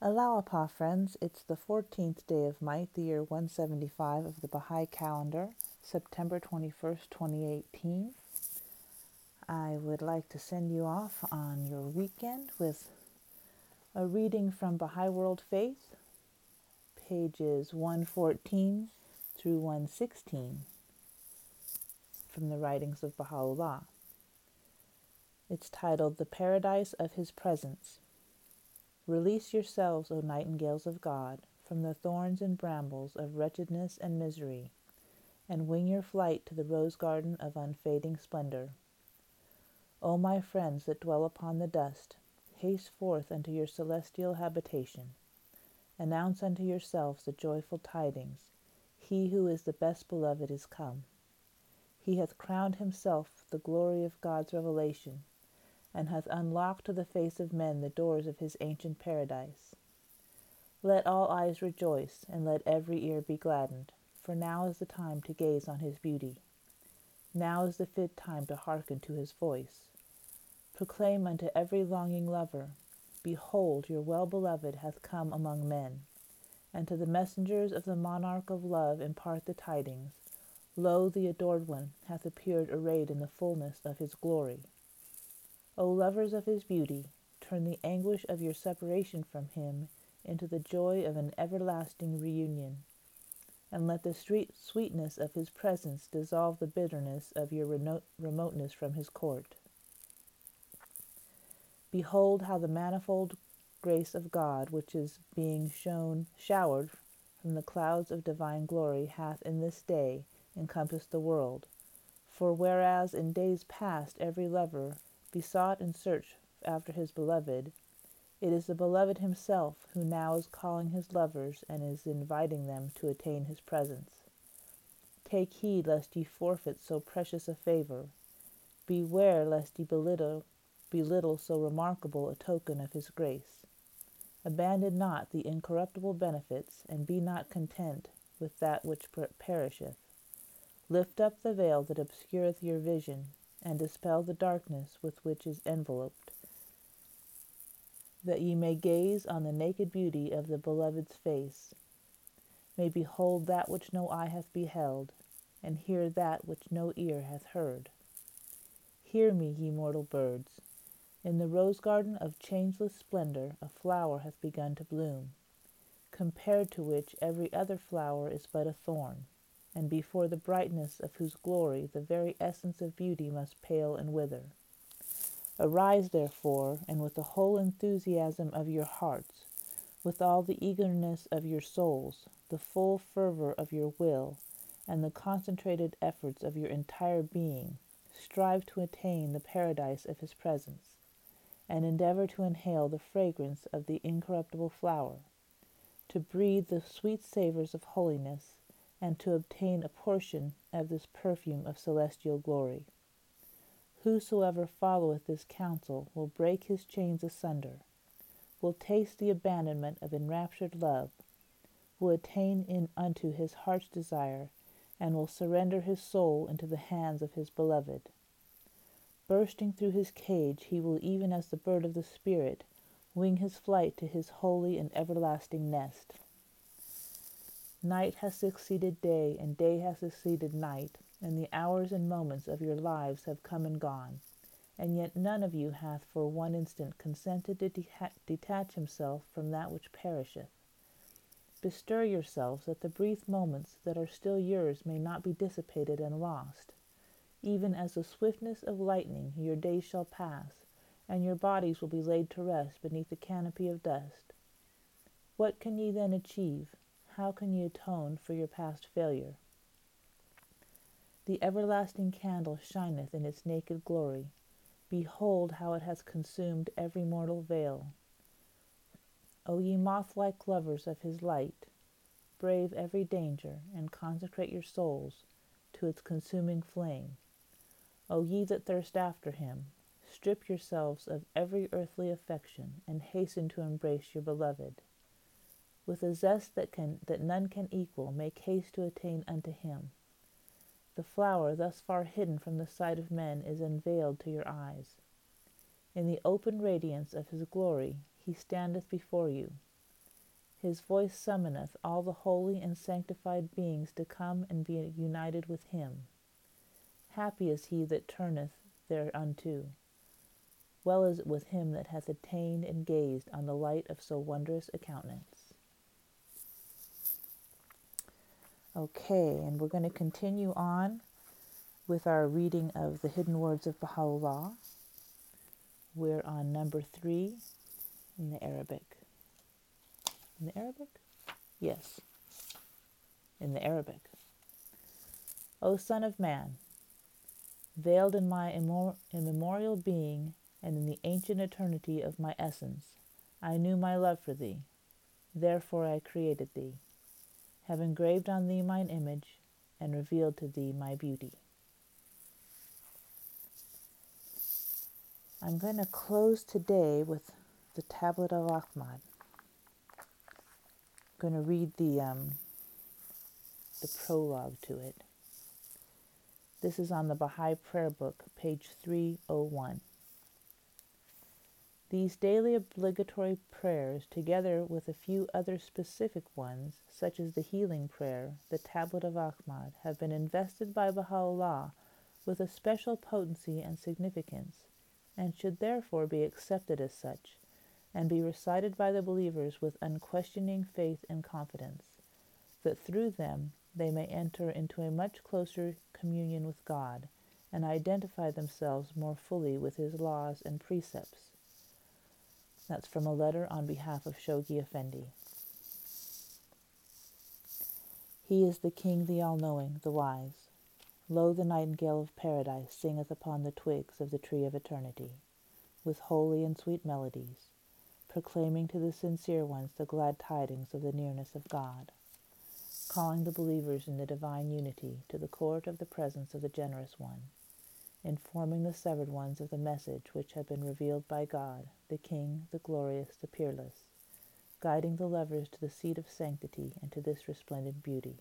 Allah-u-Abha friends, it's the 14th day of Might, the year 175 of the Baha'i calendar, September 21st, 2018. I would like to send you off on your weekend with a reading from Baha'i World Faith, pages 114 through 116 from the writings of Baha'u'llah. It's titled The Paradise of His Presence. Release yourselves, O nightingales of God, from the thorns and brambles of wretchedness and misery, and wing your flight to the rose garden of unfading splendor. O my friends that dwell upon the dust, haste forth unto your celestial habitation. Announce unto yourselves the joyful tidings. He who is the best beloved is come. He hath crowned himself with the glory of God's revelation and hath unlocked to the face of men the doors of his ancient paradise. Let all eyes rejoice, and let every ear be gladdened, for now is the time to gaze on his beauty. Now is the fit time to hearken to his voice. Proclaim unto every longing lover, Behold, your well beloved hath come among men. And to the messengers of the monarch of love impart the tidings Lo, the adored one hath appeared arrayed in the fullness of his glory. O lovers of his beauty, turn the anguish of your separation from him into the joy of an everlasting reunion, and let the sweet sweetness of his presence dissolve the bitterness of your remoteness from his court. Behold how the manifold grace of God, which is being shown showered from the clouds of divine glory, hath in this day encompassed the world. For whereas in days past every lover besought and searched after his beloved, it is the beloved himself who now is calling his lovers and is inviting them to attain his presence. Take heed lest ye forfeit so precious a favor. Beware lest ye belittle, belittle so remarkable a token of his grace. Abandon not the incorruptible benefits, and be not content with that which perisheth. Lift up the veil that obscureth your vision, and dispel the darkness with which is enveloped, that ye may gaze on the naked beauty of the beloved's face, may behold that which no eye hath beheld, and hear that which no ear hath heard. Hear me, ye mortal birds. In the rose garden of changeless splendor a flower hath begun to bloom, compared to which every other flower is but a thorn and before the brightness of whose glory the very essence of beauty must pale and wither. Arise, therefore, and with the whole enthusiasm of your hearts, with all the eagerness of your souls, the full fervor of your will, and the concentrated efforts of your entire being, strive to attain the paradise of his presence, and endeavor to inhale the fragrance of the incorruptible flower, to breathe the sweet savors of holiness, and to obtain a portion of this perfume of celestial glory. Whosoever followeth this counsel will break his chains asunder, will taste the abandonment of enraptured love, will attain in unto his heart's desire, and will surrender his soul into the hands of his beloved. Bursting through his cage, he will, even as the bird of the Spirit, wing his flight to his holy and everlasting nest. Night has succeeded day, and day has succeeded night, and the hours and moments of your lives have come and gone, and yet none of you hath for one instant consented to de- detach himself from that which perisheth. Bestir yourselves that the brief moments that are still yours may not be dissipated and lost. Even as the swiftness of lightning, your days shall pass, and your bodies will be laid to rest beneath the canopy of dust. What can ye then achieve? How can you atone for your past failure? The everlasting candle shineth in its naked glory. Behold how it has consumed every mortal veil. O ye moth like lovers of his light, brave every danger, and consecrate your souls to its consuming flame. O ye that thirst after him, strip yourselves of every earthly affection, and hasten to embrace your beloved with a zest that can that none can equal, make haste to attain unto him. The flower thus far hidden from the sight of men is unveiled to your eyes. In the open radiance of his glory he standeth before you, His voice summoneth all the holy and sanctified beings to come and be united with him. Happy is he that turneth thereunto. Well is it with him that hath attained and gazed on the light of so wondrous a countenance. Okay, and we're going to continue on with our reading of the hidden words of Baha'u'llah. We're on number three in the Arabic. In the Arabic? Yes, in the Arabic. O Son of Man, veiled in my immor- immemorial being and in the ancient eternity of my essence, I knew my love for thee. Therefore I created thee, have engraved on thee mine image, and revealed to thee my beauty. I'm going to close today with the Tablet of Ahmad. I'm going to read the um, the prologue to it. This is on the Baha'i Prayer Book, page 301. These daily obligatory prayers, together with a few other specific ones, such as the healing prayer, the Tablet of Ahmad, have been invested by Baha'u'llah with a special potency and significance, and should therefore be accepted as such, and be recited by the believers with unquestioning faith and confidence, that through them they may enter into a much closer communion with God, and identify themselves more fully with His laws and precepts that's from a letter on behalf of Shoghi Effendi. He is the King, the all knowing, the wise. Lo, the nightingale of paradise singeth upon the twigs of the tree of eternity, with holy and sweet melodies, proclaiming to the sincere ones the glad tidings of the nearness of God, calling the believers in the divine unity to the court of the presence of the generous one informing the severed ones of the message which had been revealed by God, the King, the glorious, the peerless, guiding the lovers to the seat of sanctity and to this resplendent beauty.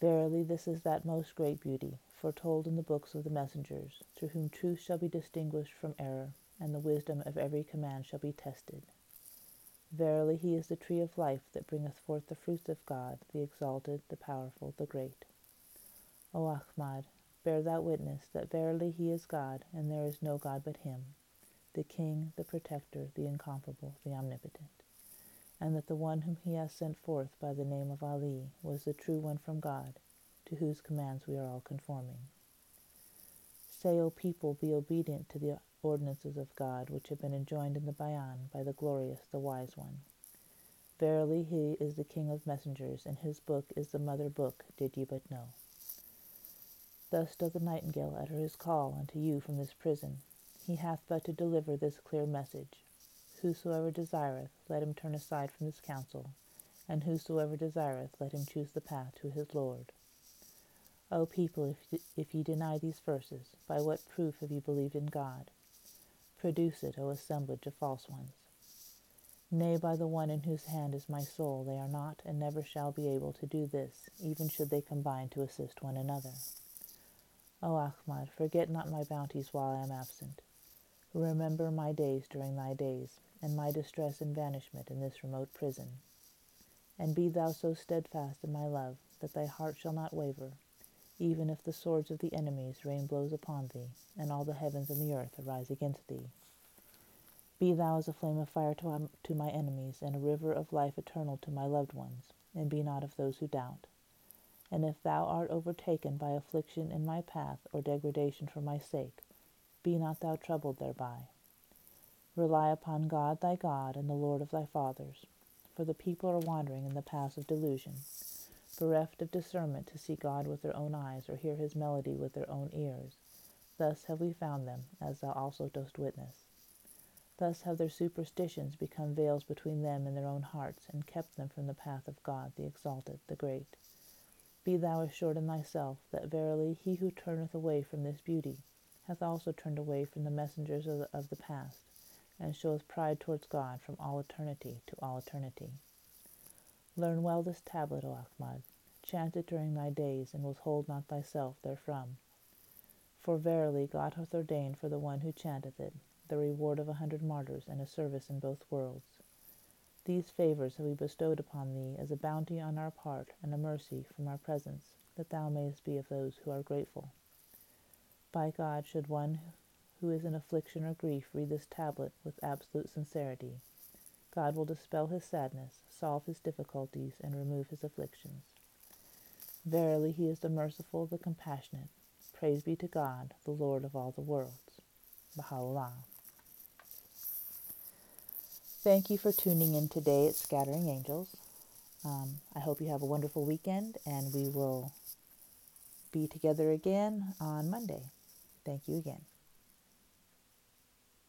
Verily, this is that most great beauty, foretold in the books of the messengers, through whom truth shall be distinguished from error, and the wisdom of every command shall be tested. Verily, he is the tree of life that bringeth forth the fruits of God, the exalted, the powerful, the great. O Ahmad, bear thou witness that verily he is God, and there is no God but him, the King, the Protector, the Incomparable, the Omnipotent, and that the one whom he has sent forth by the name of Ali was the true one from God, to whose commands we are all conforming. Say, O people, be obedient to the ordinances of God which have been enjoined in the Bayan by the glorious, the wise one. Verily he is the King of messengers, and his book is the mother book, did ye but know. Thus doth the nightingale utter his call unto you from this prison. He hath but to deliver this clear message. Whosoever desireth, let him turn aside from this counsel, and whosoever desireth, let him choose the path to his Lord. O people, if, if ye deny these verses, by what proof have ye believed in God? Produce it, O assemblage of false ones. Nay, by the one in whose hand is my soul, they are not and never shall be able to do this, even should they combine to assist one another. O Ahmad, forget not my bounties while I am absent. Remember my days during thy days, and my distress and banishment in this remote prison. And be thou so steadfast in my love that thy heart shall not waver, even if the swords of the enemies rain blows upon thee, and all the heavens and the earth arise against thee. Be thou as a flame of fire to, to my enemies, and a river of life eternal to my loved ones, and be not of those who doubt. And if thou art overtaken by affliction in my path or degradation for my sake, be not thou troubled thereby. Rely upon God thy God and the Lord of thy fathers, for the people are wandering in the paths of delusion, bereft of discernment to see God with their own eyes or hear his melody with their own ears. Thus have we found them, as thou also dost witness. Thus have their superstitions become veils between them and their own hearts, and kept them from the path of God, the exalted, the great. Be thou assured in thyself that verily he who turneth away from this beauty hath also turned away from the messengers of the, of the past, and showeth pride towards God from all eternity to all eternity. Learn well this tablet, O Ahmad. Chant it during thy days, and withhold not thyself therefrom. For verily God hath ordained for the one who chanteth it the reward of a hundred martyrs and a service in both worlds. These favors have we bestowed upon thee as a bounty on our part and a mercy from our presence, that thou mayest be of those who are grateful. By God, should one who is in affliction or grief read this tablet with absolute sincerity, God will dispel his sadness, solve his difficulties, and remove his afflictions. Verily, he is the merciful, the compassionate. Praise be to God, the Lord of all the worlds. Baha'u'llah. Thank you for tuning in today at Scattering Angels. Um, I hope you have a wonderful weekend, and we will be together again on Monday. Thank you again.